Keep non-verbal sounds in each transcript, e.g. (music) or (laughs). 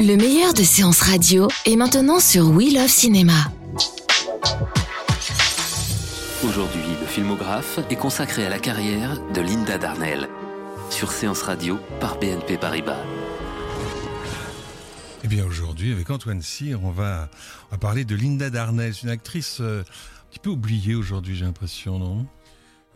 Le meilleur de séances radio est maintenant sur We Love Cinéma. Aujourd'hui, le filmographe est consacré à la carrière de Linda Darnell. Sur Séance Radio par BNP Paribas. Eh bien aujourd'hui, avec Antoine Cyr, on va, on va parler de Linda Darnell. C'est une actrice euh, un petit peu oubliée aujourd'hui, j'ai l'impression, non?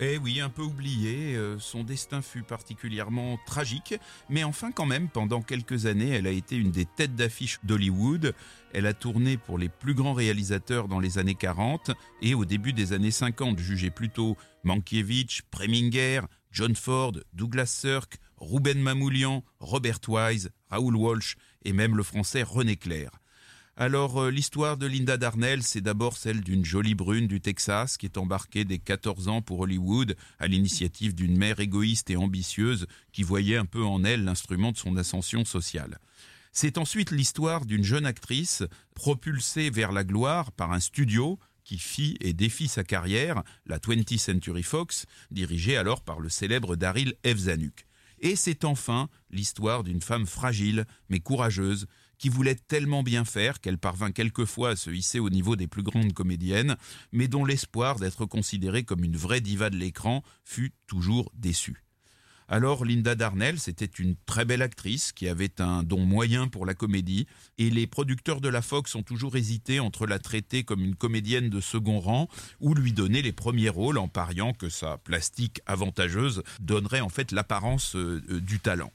Eh oui, un peu oublié, euh, son destin fut particulièrement tragique, mais enfin quand même, pendant quelques années, elle a été une des têtes d'affiche d'Hollywood. Elle a tourné pour les plus grands réalisateurs dans les années 40 et au début des années 50, jugée plutôt Mankiewicz, Preminger, John Ford, Douglas Sirk, Ruben Mamoulian, Robert Wise, Raoul Walsh et même le français René Clair. Alors euh, l'histoire de Linda Darnell, c'est d'abord celle d'une jolie brune du Texas qui est embarquée dès 14 ans pour Hollywood à l'initiative d'une mère égoïste et ambitieuse qui voyait un peu en elle l'instrument de son ascension sociale. C'est ensuite l'histoire d'une jeune actrice propulsée vers la gloire par un studio qui fit et défit sa carrière, la 20th Century Fox, dirigée alors par le célèbre Daryl F. Zanuck. Et c'est enfin l'histoire d'une femme fragile mais courageuse qui voulait tellement bien faire qu'elle parvint quelquefois à se hisser au niveau des plus grandes comédiennes, mais dont l'espoir d'être considérée comme une vraie diva de l'écran fut toujours déçu. Alors Linda Darnell, c'était une très belle actrice qui avait un don moyen pour la comédie, et les producteurs de la Fox ont toujours hésité entre la traiter comme une comédienne de second rang ou lui donner les premiers rôles en pariant que sa plastique avantageuse donnerait en fait l'apparence euh, euh, du talent.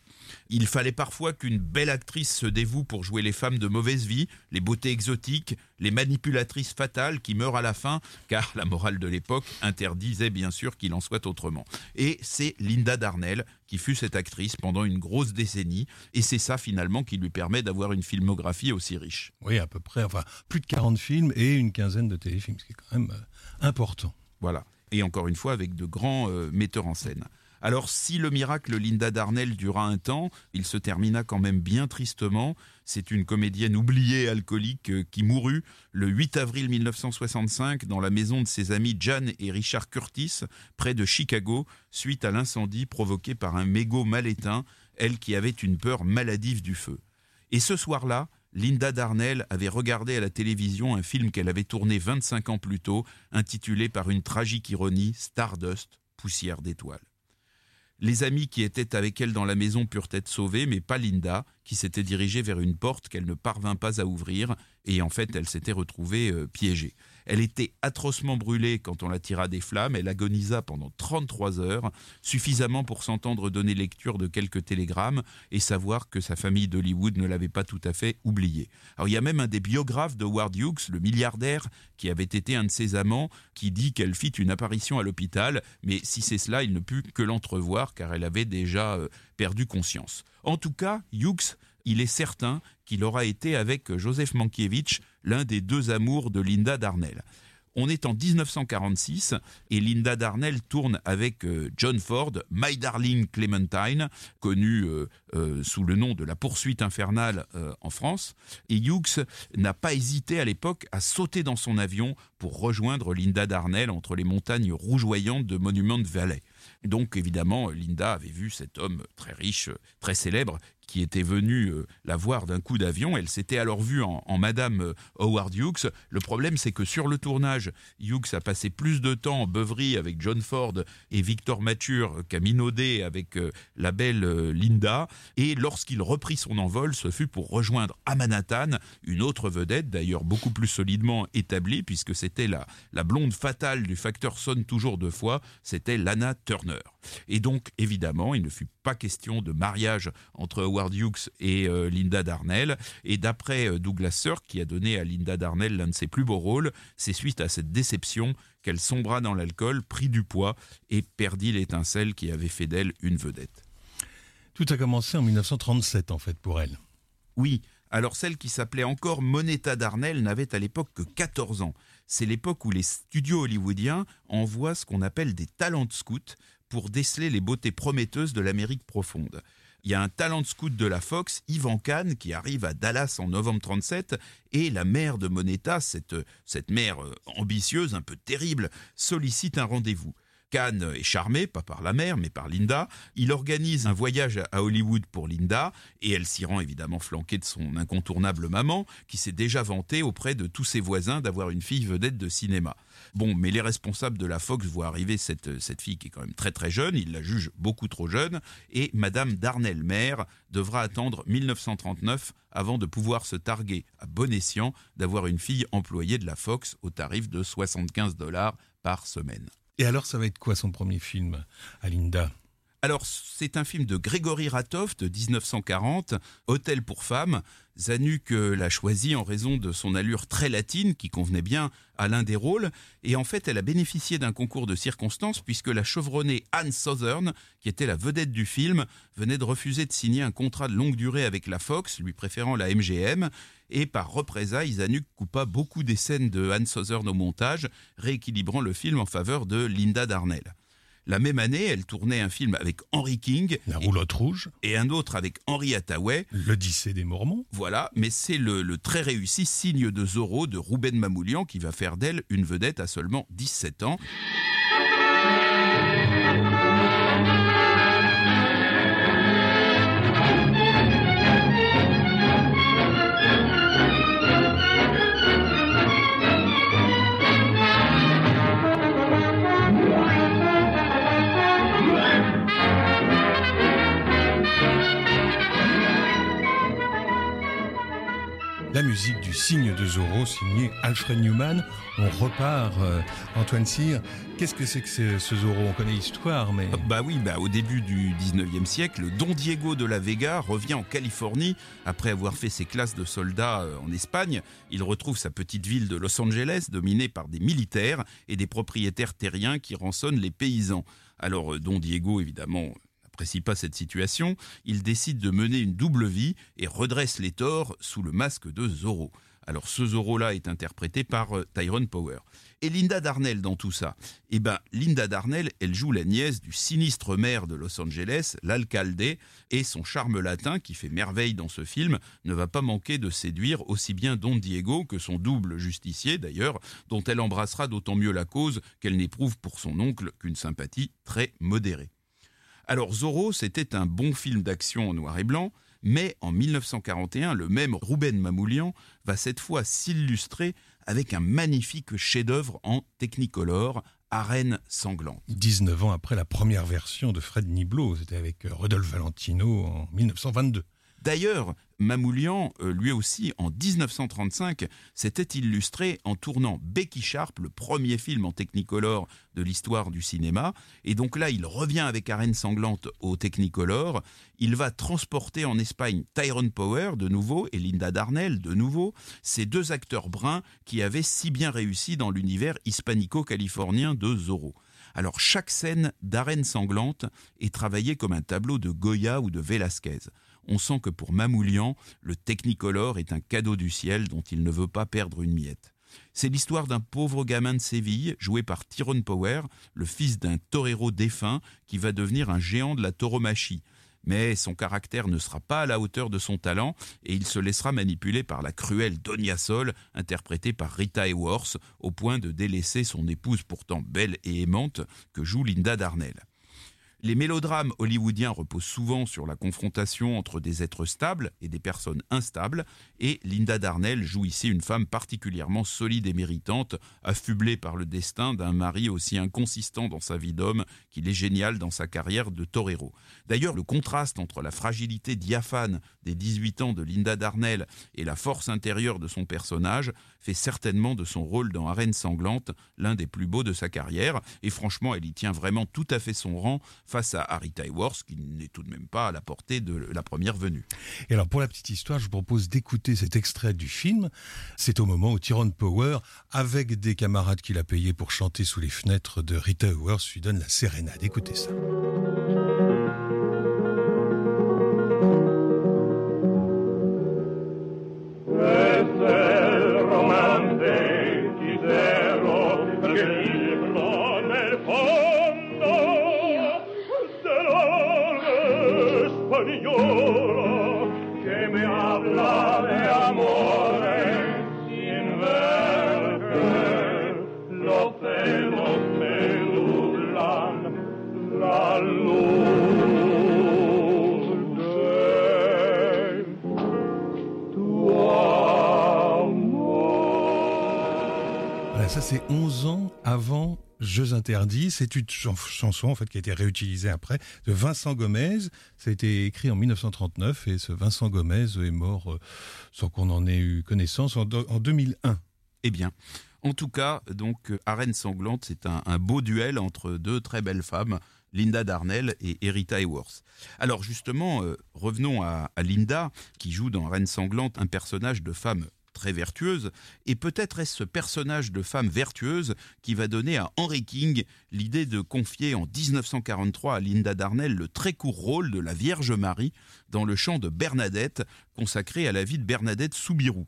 Il fallait parfois qu'une belle actrice se dévoue pour jouer les femmes de mauvaise vie, les beautés exotiques, les manipulatrices fatales qui meurent à la fin, car la morale de l'époque interdisait bien sûr qu'il en soit autrement. Et c'est Linda Darnell qui fut cette actrice pendant une grosse décennie, et c'est ça finalement qui lui permet d'avoir une filmographie aussi riche. Oui, à peu près, enfin plus de 40 films et une quinzaine de téléfilms, ce qui est quand même euh, important. Voilà. Et encore une fois avec de grands euh, metteurs en scène. Alors si le miracle Linda Darnell dura un temps, il se termina quand même bien tristement. C'est une comédienne oubliée alcoolique euh, qui mourut le 8 avril 1965 dans la maison de ses amis Jan et Richard Curtis, près de Chicago, suite à l'incendie provoqué par un mégot mal éteint, elle qui avait une peur maladive du feu. Et ce soir-là, Linda Darnell avait regardé à la télévision un film qu'elle avait tourné 25 ans plus tôt, intitulé par une tragique ironie Stardust, poussière d'étoiles. Les amis qui étaient avec elle dans la maison purent être sauvés, mais pas Linda, qui s'était dirigée vers une porte qu'elle ne parvint pas à ouvrir, et en fait elle s'était retrouvée euh, piégée. Elle était atrocement brûlée quand on la tira des flammes, elle agonisa pendant 33 heures, suffisamment pour s'entendre donner lecture de quelques télégrammes et savoir que sa famille d'Hollywood ne l'avait pas tout à fait oubliée. Alors il y a même un des biographes de Howard Hughes, le milliardaire, qui avait été un de ses amants, qui dit qu'elle fit une apparition à l'hôpital, mais si c'est cela, il ne put que l'entrevoir car elle avait déjà euh, perdu conscience. En tout cas, Hughes il est certain qu'il aura été avec Joseph Mankiewicz l'un des deux amours de Linda Darnell. On est en 1946 et Linda Darnell tourne avec euh, John Ford My Darling Clementine, connu euh, euh, sous le nom de La poursuite infernale en France. Et Hughes n'a pas hésité à l'époque à sauter dans son avion pour rejoindre Linda Darnell entre les montagnes rougeoyantes de Monument Valley. Donc évidemment, Linda avait vu cet homme très riche, très célèbre, qui était venu euh, la voir d'un coup d'avion. Elle s'était alors vue en, Madame euh, Howard Hughes. Le problème, c'est que sur le tournage, Hughes a passé plus de temps en beuverie avec John Ford et Victor Mature qu'à minauder avec euh, la belle Linda. Et lorsqu'il reprit son envol, ce fut pour rejoindre à Manhattan une autre vedette, d'ailleurs beaucoup plus solidement établie, puisque c'était la, la blonde fatale du facteur sonne toujours deux fois, c'était Lana Turner. Et donc, évidemment, il ne fut pas question de mariage entre Howard Hughes et euh, Linda Darnell. Et d'après euh, Douglas Sirk, qui a donné à Linda Darnell l'un de ses plus beaux rôles, c'est suite à cette déception qu'elle sombra dans l'alcool, prit du poids et perdit l'étincelle qui avait fait d'elle une vedette. Tout a commencé en 1937 en fait pour elle. Oui, alors celle qui s'appelait encore Moneta Darnell n'avait à l'époque que 14 ans. C'est l'époque où les studios hollywoodiens envoient ce qu'on appelle des talents scouts pour déceler les beautés prometteuses de l'Amérique profonde. Il y a un talent scout de la Fox, Yvan Kahn, qui arrive à Dallas en novembre 37, et la mère de Moneta, cette, cette mère euh, ambitieuse, un peu terrible, sollicite un rendez-vous. Kahn est charmé, pas par la mère, mais par Linda. Il organise un voyage à Hollywood pour Linda, et elle s'y rend évidemment flanquée de son incontournable maman, qui s'est déjà vantée auprès de tous ses voisins d'avoir une fille vedette de cinéma. Bon, mais les responsables de la Fox voient arriver cette, cette fille qui est quand même très très jeune, ils la jugent beaucoup trop jeune, et Madame Darnell, mère, devra attendre 1939 avant de pouvoir se targuer à bon escient d'avoir une fille employée de la Fox au tarif de 75 dollars par semaine. Et alors, ça va être quoi son premier film à Linda alors, c'est un film de Grégory Ratov de 1940, Hôtel pour femmes. Zanuck euh, l'a choisi en raison de son allure très latine qui convenait bien à l'un des rôles. Et en fait, elle a bénéficié d'un concours de circonstances puisque la chevronnée Anne Southern, qui était la vedette du film, venait de refuser de signer un contrat de longue durée avec la Fox, lui préférant la MGM. Et par représailles, Zanuck coupa beaucoup des scènes de Anne Southern au montage, rééquilibrant le film en faveur de Linda Darnell. La même année, elle tournait un film avec Henry King. La roulotte rouge. Et un autre avec Henry Hathaway. L'Odyssée des Mormons. Voilà, mais c'est le, le, très réussi Signe de Zorro de Ruben Mamoulian qui va faire d'elle une vedette à seulement 17 ans. Musique du signe de Zorro, signé Alfred Newman. On repart, euh, Antoine Cyr. Qu'est-ce que c'est que ce, ce Zorro? On connaît l'histoire, mais... Bah oui, bah au début du 19e siècle, Don Diego de la Vega revient en Californie après avoir fait ses classes de soldats euh, en Espagne. Il retrouve sa petite ville de Los Angeles dominée par des militaires et des propriétaires terriens qui rançonnent les paysans. Alors euh, Don Diego, évidemment, n'apprécie pas cette situation, il décide de mener une double vie et redresse les torts sous le masque de Zorro. Alors ce Zorro-là est interprété par euh, Tyrone Power. Et Linda Darnell dans tout ça? Eh ben, Linda Darnell, elle joue la nièce du sinistre maire de Los Angeles, l'alcalde, et son charme latin, qui fait merveille dans ce film, ne va pas manquer de séduire aussi bien Don Diego que son double justicier, d'ailleurs, dont elle embrassera d'autant mieux la cause qu'elle n'éprouve pour son oncle qu'une sympathie très modérée. Alors Zorro, c'était un bon film d'action en noir et blanc, mais en 1941, le même Ruben Mamoulian va cette fois s'illustrer avec un magnifique chef-d'œuvre en Technicolor, Arène sanglante. 19 ans après la première version de Fred Niblo, c'était avec Rodolphe Valentino en 1922. D'ailleurs, Mamoulian, euh, lui aussi, en 1935, s'était illustré en tournant Becky Sharp, le premier film en Technicolor de l'histoire du cinéma. Et donc là, il revient avec Arène sanglante au Technicolor. Il va transporter en Espagne Tyrone Power de nouveau et Linda Darnell de nouveau, ces deux acteurs bruns qui avaient si bien réussi dans l'univers hispanico-californien de Zorro. Alors chaque scène d'arène sanglante est travaillée comme un tableau de Goya ou de Velázquez on sent que pour Mamoulian, le Technicolor est un cadeau du ciel dont il ne veut pas perdre une miette. C'est l'histoire d'un pauvre gamin de Séville, joué par Tyrone Power, le fils d'un torero défunt qui va devenir un géant de la tauromachie. Mais son caractère ne sera pas à la hauteur de son talent et il se laissera manipuler par la cruelle Donia Sol, interprétée par Rita Hayworth, au point de délaisser son épouse pourtant belle et aimante que joue Linda Darnell. Les mélodrames hollywoodiens reposent souvent sur la confrontation entre des êtres stables et des personnes instables, et Linda Darnell joue ici une femme particulièrement solide et méritante, affublée par le destin d'un mari aussi inconsistant dans sa vie d'homme qu'il est génial dans sa carrière de torero. D'ailleurs, le contraste entre la fragilité diaphane des 18 ans de Linda Darnell et la force intérieure de son personnage fait certainement de son rôle dans Arène sanglante l'un des plus beaux de sa carrière, et franchement, elle y tient vraiment tout à fait son rang face à Rita Hayworth, qui n'est tout de même pas à la portée de la première venue. Et alors pour la petite histoire, je vous propose d'écouter cet extrait du film. C'est au moment où Tyrone Power, avec des camarades qu'il a payés pour chanter sous les fenêtres de Rita Hayworth, lui donne la sérénade. Écoutez ça. Ça c'est 11 ans avant Jeux interdits. C'est une chanson en fait qui a été réutilisée après de Vincent Gomez. Ça a été écrit en 1939 et ce Vincent Gomez est mort euh, sans qu'on en ait eu connaissance en, 2001. Eh bien, en tout cas, donc Arène sanglante, c'est un, beau duel entre deux très belles femmes. Linda Darnell et Erita Hayworth. Alors justement, euh, revenons à, à, Linda, qui joue dans Arène sanglante un personnage de femme très vertueuse, et peut-être est-ce ce personnage de femme vertueuse qui va donner à Henry King l'idée de confier en 1943 à Linda Darnell le très court rôle de la Vierge Marie dans le chant de Bernadette, consacré à la vie de Bernadette Soubirou.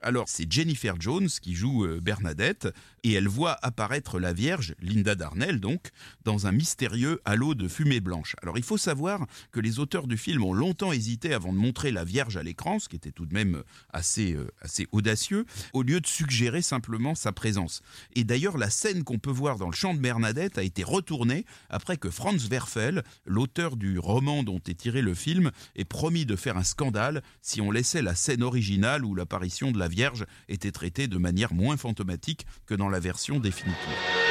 Alors c'est Jennifer Jones qui joue euh, Bernadette et elle voit apparaître la Vierge, Linda Darnell donc, dans un mystérieux halo de fumée blanche. Alors il faut savoir que les auteurs du film ont longtemps hésité avant de montrer la Vierge à l'écran, ce qui était tout de même assez, euh, assez audacieux, au lieu de suggérer simplement sa présence. Et d'ailleurs la scène qu'on peut voir dans le chant de Bernadette a été retournée après que Franz Werfel, l'auteur du roman dont est tiré le film, ait promis de faire un scandale si on laissait la scène originale où l'apparition de la Vierge était traitée de manière moins fantomatique que dans la version définitive.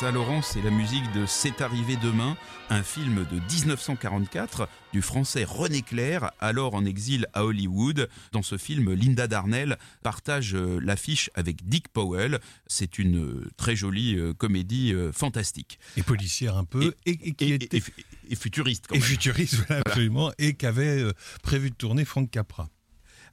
Et ça, Laurent, c'est la musique de C'est arrivé demain, un film de 1944 du français René Clair, alors en exil à Hollywood. Dans ce film, Linda Darnell partage euh, l'affiche avec Dick Powell. C'est une euh, très jolie euh, comédie fantastique. Et policière un peu, et, qui était... et, futuriste quand même. Et futuriste, (laughs) absolument, et qu'avait prévu de tourner Frank Capra.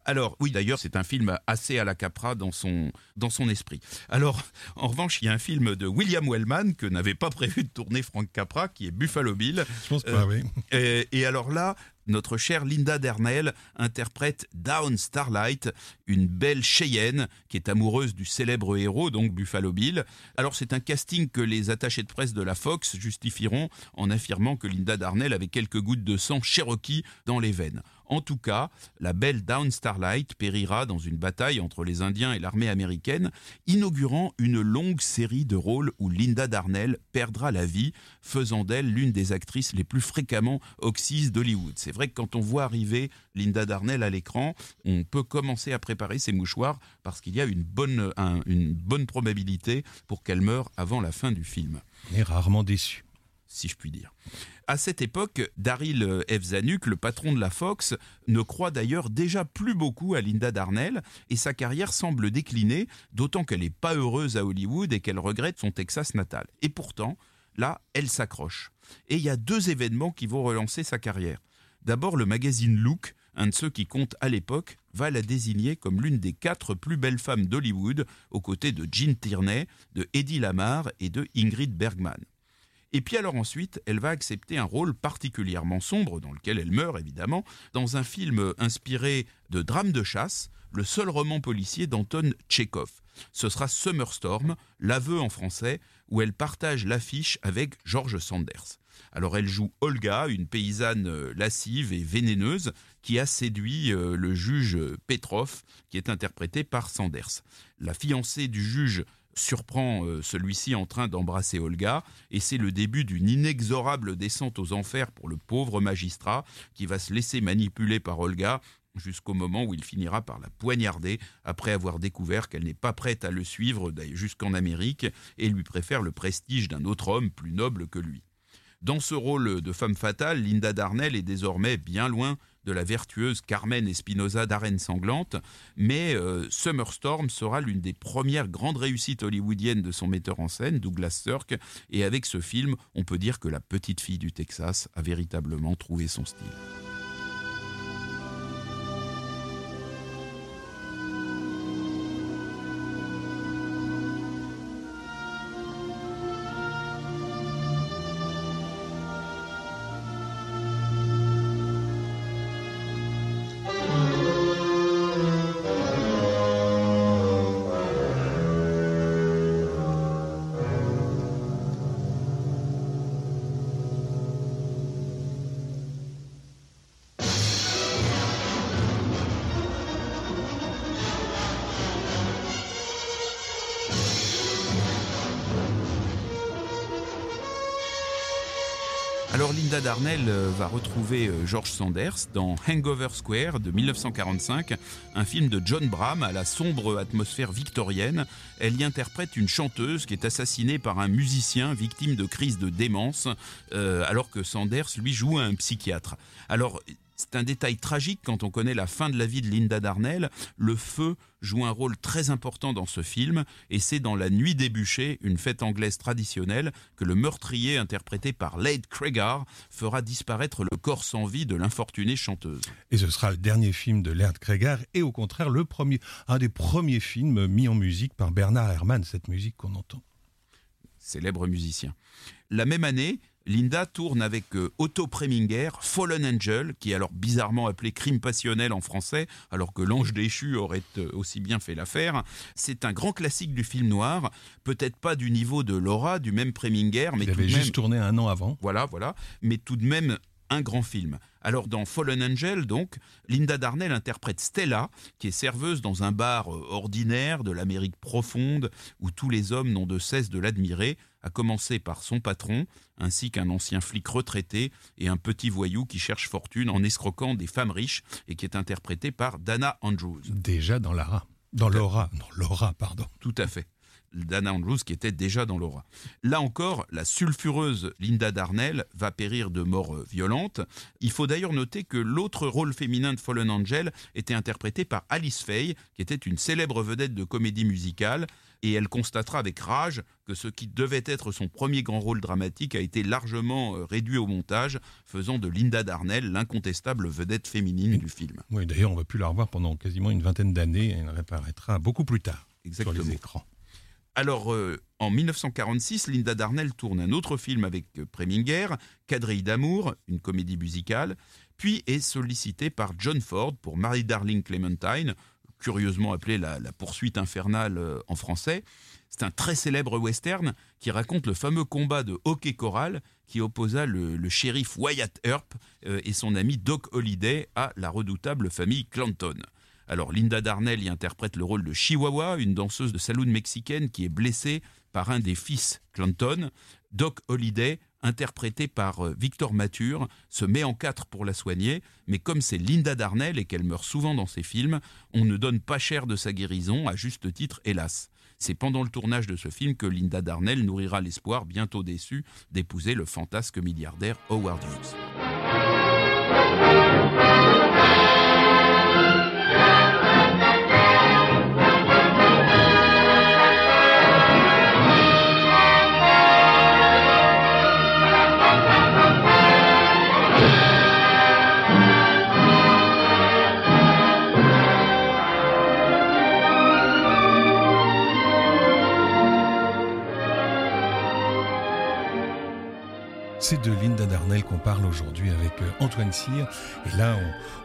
Alors oui, d'ailleurs, c'est un film assez à la Capra dans son, dans son esprit. Alors, en revanche, il y a un film de William Wellman que n'avait pas prévu de tourner Frank Capra, qui est Buffalo Bill. Je pense pas, oui. Euh, et, alors là, notre chère Linda Dernell interprète Down Starlight, une belle Cheyenne qui est amoureuse du célèbre héros, donc Buffalo Bill. Alors c'est un casting que les attachés de presse de la Fox justifieront en affirmant que Linda Darnell avait quelques gouttes de sang Cherokee dans les veines. En tout cas, la belle Down Starlight périra dans une bataille entre les Indiens et l'armée américaine, inaugurant une longue série de rôles où Linda Darnell perdra la vie, faisant d'elle l'une des actrices les plus fréquemment oxyses d'Hollywood. C'est vrai que quand on voit arriver Linda Darnell à l'écran, on peut commencer à préparer ses mouchoirs parce qu'il y a une bonne, une bonne probabilité pour qu'elle meure avant la fin du film. On est rarement déçu si je puis dire. À cette époque, Daryl F. Zanuck, le patron de la Fox, ne croit d'ailleurs déjà plus beaucoup à Linda Darnell et sa carrière semble décliner, d'autant qu'elle n'est pas heureuse à Hollywood et qu'elle regrette son Texas natal. Et pourtant, là, elle s'accroche. Et il y a deux événements qui vont relancer sa carrière. D'abord, le magazine Look, un de ceux qui compte à l'époque, va la désigner comme l'une des quatre plus belles femmes d'Hollywood, aux côtés de Jean Tierney, de Eddie Lamar et de Ingrid Bergman. Et puis alors ensuite, elle va accepter un rôle particulièrement sombre, dans lequel elle meurt évidemment, dans un film inspiré de Drame de chasse, le seul roman policier d'Anton Tchekhov. Ce sera Summerstorm, l'aveu en français, où elle partage l'affiche avec George Sanders. Alors elle joue Olga, une paysanne euh, lascive et vénéneuse qui a séduit euh, le juge Petrov, qui est interprété par Sanders. La fiancée du juge surprend euh, celui-ci en train d'embrasser Olga, et c'est le début d'une inexorable descente aux enfers pour le pauvre magistrat qui va se laisser manipuler par Olga jusqu'au moment où il finira par la poignarder après avoir découvert qu'elle n'est pas prête à le suivre jusqu'en Amérique et lui préfère le prestige d'un autre homme plus noble que lui. Dans ce rôle de femme fatale, Linda Darnell est désormais bien loin de la vertueuse Carmen Espinosa d'Arène sanglante, mais euh, Summer Storm sera l'une des premières grandes réussites hollywoodiennes de son metteur en scène, Douglas Sirk, et avec ce film, on peut dire que la petite fille du Texas a véritablement trouvé son style. Alors Linda Darnell euh, va retrouver euh, George Sanders dans Hangover Square de 1945, un film de John Bram à la sombre atmosphère victorienne. Elle y interprète une chanteuse qui est assassinée par un musicien victime de crise de démence, euh, alors que Sanders lui joue un psychiatre. Alors c'est un détail tragique quand on connaît la fin de la vie de Linda Darnell. Le feu joue un rôle très important dans ce film et c'est dans La Nuit des bûchers, une fête anglaise traditionnelle, que le meurtrier interprété par Lade Cregar fera disparaître le corps sans vie de l'infortunée chanteuse. Et ce sera le dernier film de Lade Cregar et au contraire le premier, un des premiers films mis en musique par Bernard Herrmann, cette musique qu'on entend. Célèbre musicien. La même année, Linda tourne avec euh, Otto Preminger, Fallen Angel, qui est alors bizarrement appelé crime passionnel en français, alors que L'Ange déchu aurait euh, aussi bien fait l'affaire. C'est un grand classique du film noir, peut-être pas du niveau de Laura, du même Preminger, mais Il avait juste tourné un an avant. Voilà, voilà, mais tout de même un grand film. Alors dans Fallen Angel, donc, Linda Darnell interprète Stella, qui est serveuse dans un bar euh, ordinaire de l'Amérique profonde, où tous les hommes n'ont de cesse de l'admirer, à commencer par son patron, ainsi qu'un ancien flic retraité et un petit voyou qui cherche fortune en escroquant des femmes riches et qui est interprété par Dana Andrews. Déjà dans Lara. Dans Laura, non, Laura, pardon. Tout à fait. Dana Andrews qui était déjà dans l'aura. Là encore, la sulfureuse Linda Darnell va périr de mort euh, violente. Il faut d'ailleurs noter que l'autre rôle féminin de Fallen Angel était interprété par Alice Faye, qui était une célèbre vedette de comédie musicale, et elle constatera avec rage que ce qui devait être son premier grand rôle dramatique a été largement euh, réduit au montage, faisant de Linda Darnell l'incontestable vedette féminine du film. Oui, d'ailleurs, on va plus la revoir pendant quasiment une vingtaine d'années, et elle réapparaîtra beaucoup plus tard Exactement. sur les écrans. Alors, euh, en 1946, Linda Darnell tourne un autre film avec euh, Preminger, Quadrille d'amour, une comédie musicale, puis est sollicitée par John Ford pour Mary Darling Clementine, curieusement appelée la, poursuite infernale euh, en français. C'est un très célèbre western qui raconte le fameux combat de hockey choral qui opposa le, le shérif Wyatt Earp et son ami Doc Holliday à la redoutable famille Clanton. Alors Linda Darnell y interprète le rôle de Chihuahua, une danseuse de saloon mexicaine qui est blessée par un des fils Clanton. Doc Holliday, interprété par euh, Victor Mature, se met en quatre pour la soigner, mais comme c'est Linda Darnell et qu'elle meurt souvent dans ses films, on ne donne pas cher de sa guérison, à juste titre, hélas. C'est pendant le tournage de ce film que Linda Darnell nourrira l'espoir, bientôt déçu, d'épouser le fantasque milliardaire Howard Hughes. C'est de Linda Darnell qu'on parle aujourd'hui avec euh, Antoine Cyr. Et là,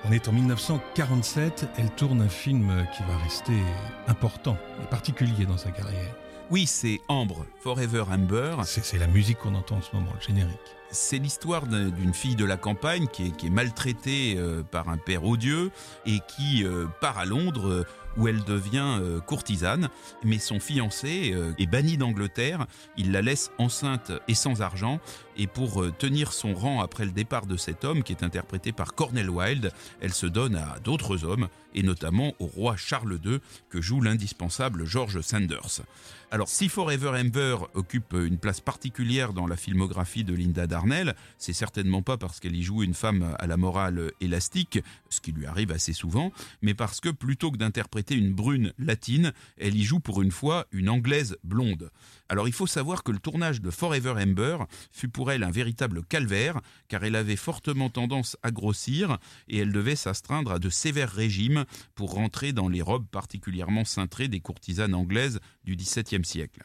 on, on est en 1947. Elle tourne un film qui va rester important et particulier dans sa carrière. Oui, c'est Ambre, Forever Amber. C'est la musique qu'on entend en ce moment, le générique. C'est l'histoire d'une fille de la campagne qui est, maltraitée euh, par un père odieux et qui euh, part à Londres où elle devient euh, courtisane, mais son fiancé euh, est banni d'Angleterre, il la laisse enceinte et sans argent, et pour euh, tenir son rang après le départ de cet homme, qui est interprété par Cornel Wilde, elle se donne à d'autres hommes, et notamment au roi Charles II, que joue l'indispensable George Sanders. Alors, si Forever Amber occupe une place particulière dans la filmographie de Linda Darnell, c'est certainement pas parce qu'elle y joue une femme à la morale élastique, ce qui lui arrive assez souvent, mais parce que plutôt que d'interpréter une brune latine, elle y joue pour une fois une anglaise blonde. Alors il faut savoir que le tournage de Forever Amber fut pour elle un véritable calvaire, car elle avait fortement tendance à grossir et elle devait s'astreindre à de sévères régimes pour rentrer dans les robes particulièrement cintrées des courtisanes anglaises du XVIIe siècle.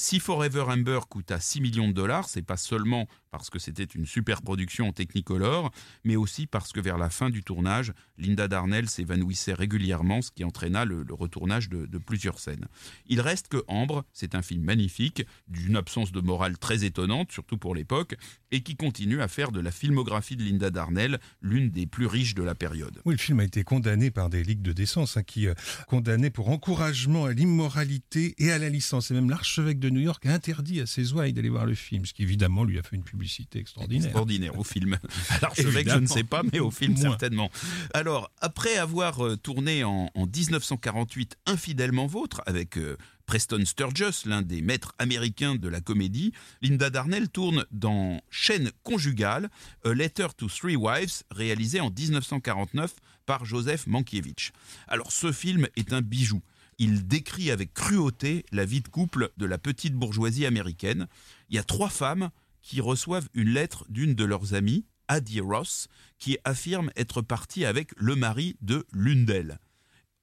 Si Forever Amber coûta 6 millions de dollars, c'est pas seulement parce que c'était une super production en Technicolor, mais aussi parce que vers la fin du tournage, Linda Darnell s'évanouissait régulièrement, ce qui entraîna le, retournage de, plusieurs scènes. Il reste que Ambre, c'est un film magnifique, d'une absence de morale très étonnante, surtout pour l'époque, et qui continue à faire de la filmographie de Linda Darnell l'une des plus riches de la période. Oui, le film a été condamné par des ligues de décence, hein, qui euh, condamnaient pour encouragement à l'immoralité et à la licence. Et même l'archevêque de New York a interdit à ses ouailles d'aller voir le film, ce qui évidemment lui a fait une publicité extraordinaire. Extraordinaire au film. (laughs) L'archevêque, je ne sais pas, mais au film certainement. Alors, après avoir euh, tourné en, 1948 Infidèlement Vôtre avec euh, Preston Sturges, l'un des maîtres américains de la comédie, Linda Darnell tourne dans Chaîne conjugale, A Letter to Three Wives, réalisé en 1949 par Joseph Mankiewicz. Alors ce film est un bijou. Il décrit avec cruauté la vie de couple de la petite bourgeoisie américaine. Il y a trois femmes qui reçoivent une lettre d'une de leurs amies, Addie Ross, qui affirme être partie avec le mari de l'une d'elles.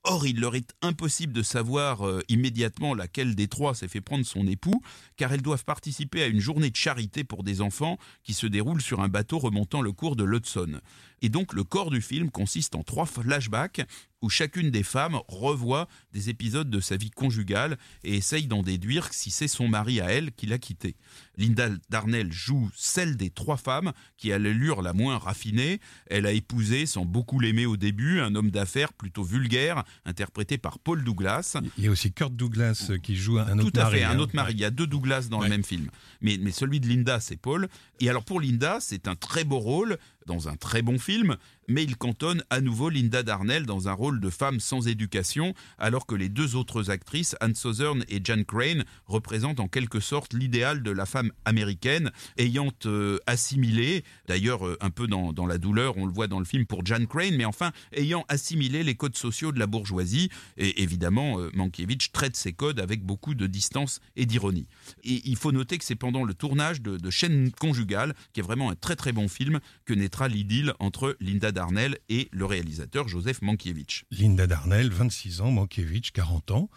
Or, il leur est impossible de savoir euh, immédiatement laquelle des trois s'est fait prendre son époux, car elles doivent participer à une journée de charité pour des enfants qui se déroule sur un bateau remontant le cours de l'Hudson. Et donc, le corps du film consiste en trois flashbacks où chacune des femmes revoit des épisodes de sa vie conjugale et essaye d'en déduire si c'est son mari à elle qui l'a quitté. Linda Darnell joue celle des trois femmes qui a l'allure la moins raffinée. Elle a épousé, sans beaucoup l'aimer au début, un homme d'affaires plutôt vulgaire, interprété par Paul Douglas. Il y a aussi Kurt Douglas qui joue un autre Tout à fait, un hein. autre mari. Il y a deux Douglas dans le même film. Mais, mais celui de Linda, c'est Paul. Et alors pour Linda, c'est un très beau rôle dans un très bon film, mais il cantonne à nouveau Linda Darnell dans un rôle de femme sans éducation, alors que les deux autres actrices, Anne Southern et Jan Crane, représentent en quelque sorte l'idéal de la femme américaine, ayant euh, assimilé, d'ailleurs euh, un peu dans, la douleur, on le voit dans le film pour Jan Crane, mais enfin ayant assimilé les codes sociaux de la bourgeoisie, et évidemment euh, Mankiewicz traite ces codes avec beaucoup de distance et d'ironie. Et il faut noter que c'est pendant le tournage de, de Chaîne conjugale, qui est vraiment un très très bon film, que naîtra l'idylle entre Linda Darnell et le réalisateur Joseph Mankiewicz. Linda Darnell, 26 ans, Mankiewicz, 40 ans.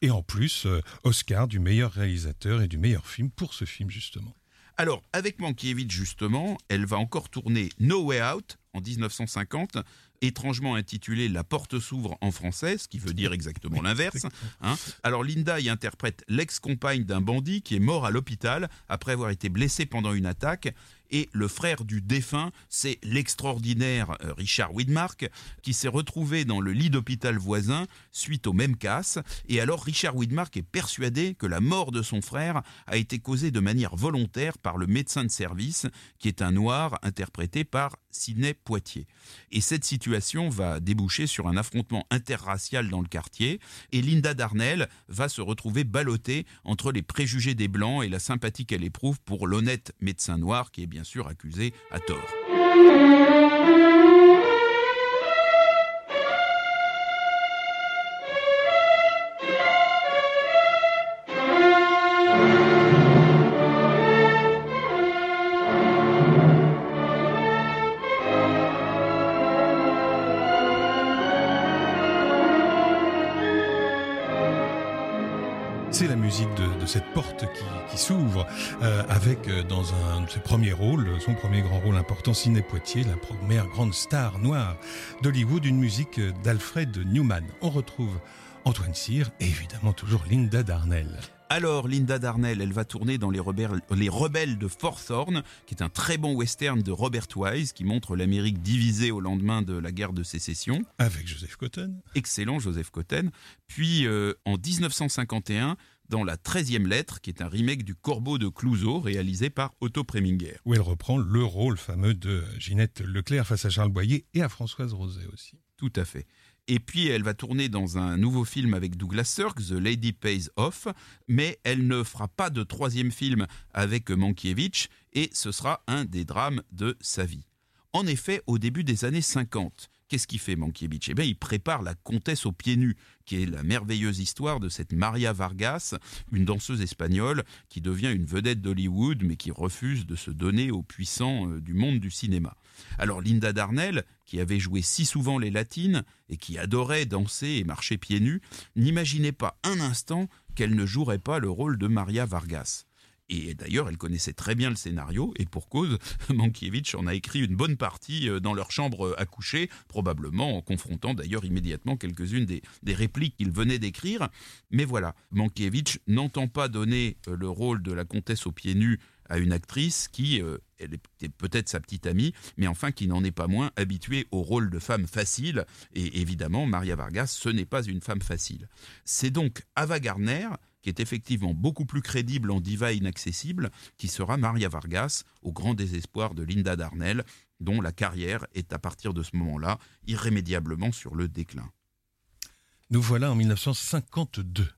Et en plus, euh, Oscar du meilleur réalisateur et du meilleur film pour ce film, justement. Alors, avec Mankiewicz, justement, elle va encore tourner No Way Out en 1950, étrangement intitulé La porte s'ouvre en français, ce qui veut dire exactement l'inverse. Hein. Alors Linda y interprète l'ex-compagne d'un bandit qui est mort à l'hôpital après avoir été blessé pendant une attaque et le frère du défunt, c'est l'extraordinaire euh, Richard Widmark, qui s'est retrouvé dans le lit d'hôpital voisin suite au même casse. Et alors Richard Widmark est persuadé que la mort de son frère a été causée de manière volontaire par le médecin de service, qui est un noir interprété par Sidney Poitier. Et cette situation va déboucher sur un affrontement interracial dans le quartier, et Linda Darnell va se retrouver ballottée entre les préjugés des Blancs et la sympathie qu'elle éprouve pour l'honnête médecin noir qui est bien sûr accusé à tort. Cette porte qui, s'ouvre euh, avec euh, dans un de ses premiers rôles, son premier grand rôle important, Ciné Poitiers, la première grande star noire d'Hollywood, une musique d'Alfred Newman. On retrouve Antoine Cyr et évidemment toujours Linda Darnell. Alors, Linda Darnell, elle va tourner dans les rebelles, les rebelles de Forthorn, qui est un très bon western de Robert Wise, qui montre l'Amérique divisée au lendemain de la guerre de sécession. Avec Joseph Cotten. Excellent, Joseph Cotten. Puis, euh, en 1951, dans La 13e lettre, qui est un remake du Corbeau de Clouseau, réalisé par Otto Preminger. Où elle reprend le rôle fameux de Ginette Leclerc face à Charles Boyer et à Françoise Roset aussi. Tout à fait. Et puis elle va tourner dans un nouveau film avec Douglas Sirk, The Lady Pays Off, mais elle ne fera pas de troisième film avec Mankiewicz, et ce sera un des drames de sa vie. En effet, au début des années 50, Qu'est-ce qu'il fait Mankiewicz? Eh bien, il prépare La Comtesse aux pieds nus, qui est la merveilleuse histoire de cette Maria Vargas, une danseuse espagnole qui devient une vedette d'Hollywood, mais qui refuse de se donner aux puissants euh, du monde du cinéma. Alors Linda Darnell, qui avait joué si souvent les latines et qui adorait danser et marcher pieds nus, n'imaginait pas un instant qu'elle ne jouerait pas le rôle de Maria Vargas. Et d'ailleurs, elle connaissait très bien le scénario, et pour cause, (laughs) Mankiewicz en a écrit une bonne partie euh, dans leur chambre à coucher, probablement en confrontant d'ailleurs immédiatement quelques-unes des, répliques qu'il venait d'écrire. Mais voilà, Mankiewicz n'entend pas donner euh, le rôle de la comtesse aux pieds nus à une actrice qui, euh, elle était peut-être sa petite amie, mais enfin qui n'en est pas moins habituée au rôle de femme facile. Et évidemment, Maria Vargas, ce n'est pas une femme facile. C'est donc Ava Gardner, qui est effectivement beaucoup plus crédible en diva inaccessible, qui sera Maria Vargas, au grand désespoir de Linda Darnell, dont la carrière est à partir de ce moment-là irrémédiablement sur le déclin. Nous voilà en 1952.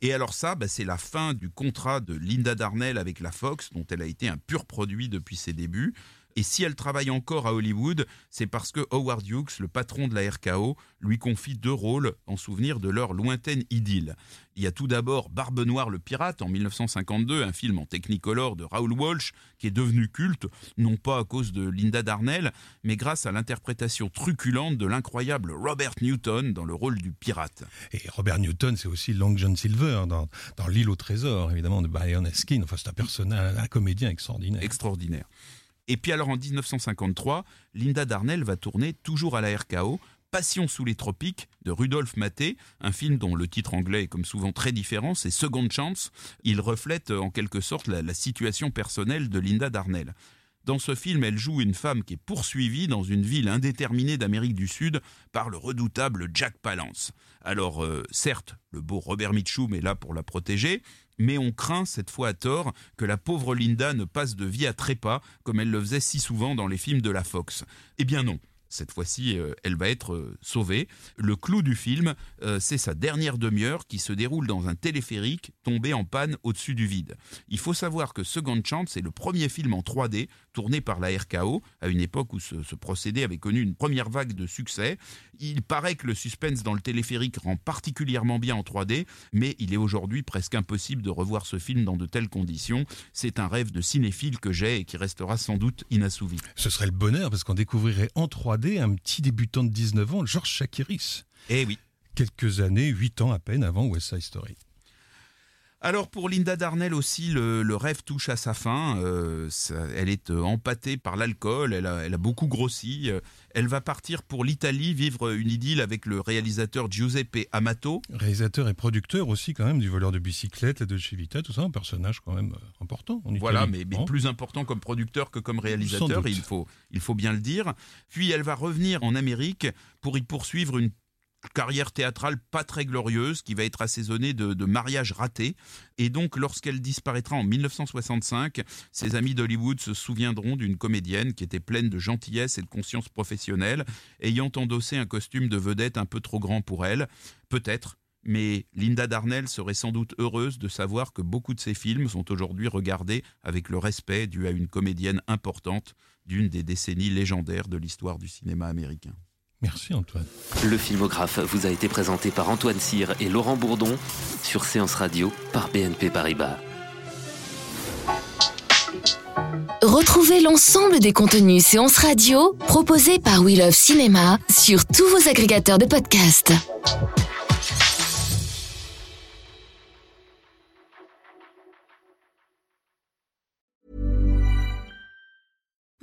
Et alors ça, bah, c'est la fin du contrat de Linda Darnell avec la Fox, dont elle a été un pur produit depuis ses débuts. Et si elle travaille encore à Hollywood, c'est parce que Howard Hughes, le patron de la RKO, lui confie deux rôles en souvenir de leur lointaine idylle. Il y a tout d'abord Barbe Noire le pirate en 1952, un film en technicolor de Raoul Walsh qui est devenu culte, non pas à cause de Linda Darnell, mais grâce à l'interprétation truculente de l'incroyable Robert Newton dans le rôle du pirate. Et Robert Newton, c'est aussi Long John Silver dans, dans L'île au trésor, évidemment, de Byron Eskin. Enfin, c'est un personnage, un comédien extraordinaire. Extraordinaire. Et puis alors en 1953, Linda Darnell va tourner toujours à la RKO Passion sous les tropiques de Rudolf Maté, un film dont le titre anglais est comme souvent très différent, c'est Second Chance. Il reflète en quelque sorte la, situation personnelle de Linda Darnell. Dans ce film, elle joue une femme qui est poursuivie dans une ville indéterminée d'Amérique du Sud par le redoutable Jack Palance. Alors, euh, certes, le beau Robert Mitchum est là pour la protéger, mais on craint cette fois à tort que la pauvre Linda ne passe de vie à trépas comme elle le faisait si souvent dans les films de la Fox. Eh bien non. Cette fois-ci, euh, elle va être euh, sauvée. Le clou du film, euh, c'est sa dernière demi-heure qui se déroule dans un téléphérique tombé en panne au-dessus du vide. Il faut savoir que Second Chance est le premier film en 3D tourné par la RKO à une époque où ce, procédé avait connu une première vague de succès. Il paraît que le suspense dans le téléphérique rend particulièrement bien en 3D, mais il est aujourd'hui presque impossible de revoir ce film dans de telles conditions. C'est un rêve de cinéphile que j'ai et qui restera sans doute inassouvi. Ce serait le bonheur parce qu'on découvrirait en 3D un petit débutant de 19 ans, Georges Chakiris. Eh oui. Quelques années, 8 ans à peine avant West Side Story. Alors pour Linda Darnell aussi, le, rêve touche à sa fin. Euh, elle est euh, empâtée par l'alcool, elle a, beaucoup grossi. Euh, elle va partir pour l'Italie vivre une idylle avec le réalisateur Giuseppe Amato. Réalisateur et producteur aussi quand même du voleur de bicyclette, de Chivita, tout ça, un personnage quand même important. voilà, mais, mais, plus important comme producteur que comme réalisateur, il faut, il faut bien le dire. Puis elle va revenir en Amérique pour y poursuivre une carrière théâtrale pas très glorieuse qui va être assaisonnée de, mariages ratés. Et donc, lorsqu'elle disparaîtra en 1965, ses amis d'Hollywood se souviendront d'une comédienne qui était pleine de gentillesse et de conscience professionnelle, ayant endossé un costume de vedette un peu trop grand pour elle. Peut-être. Mais Linda Darnell serait sans doute heureuse de savoir que beaucoup de ses films sont aujourd'hui regardés avec le respect dû à une comédienne importante d'une des décennies légendaires de l'histoire du cinéma américain. Merci Antoine. Le filmographe vous a été présenté par Antoine Cyr et Laurent Bourdon sur Séance Radio par BNP Paribas. Retrouvez l'ensemble des contenus Séance Radio proposés par We Love Cinéma sur tous vos agrégateurs de podcasts.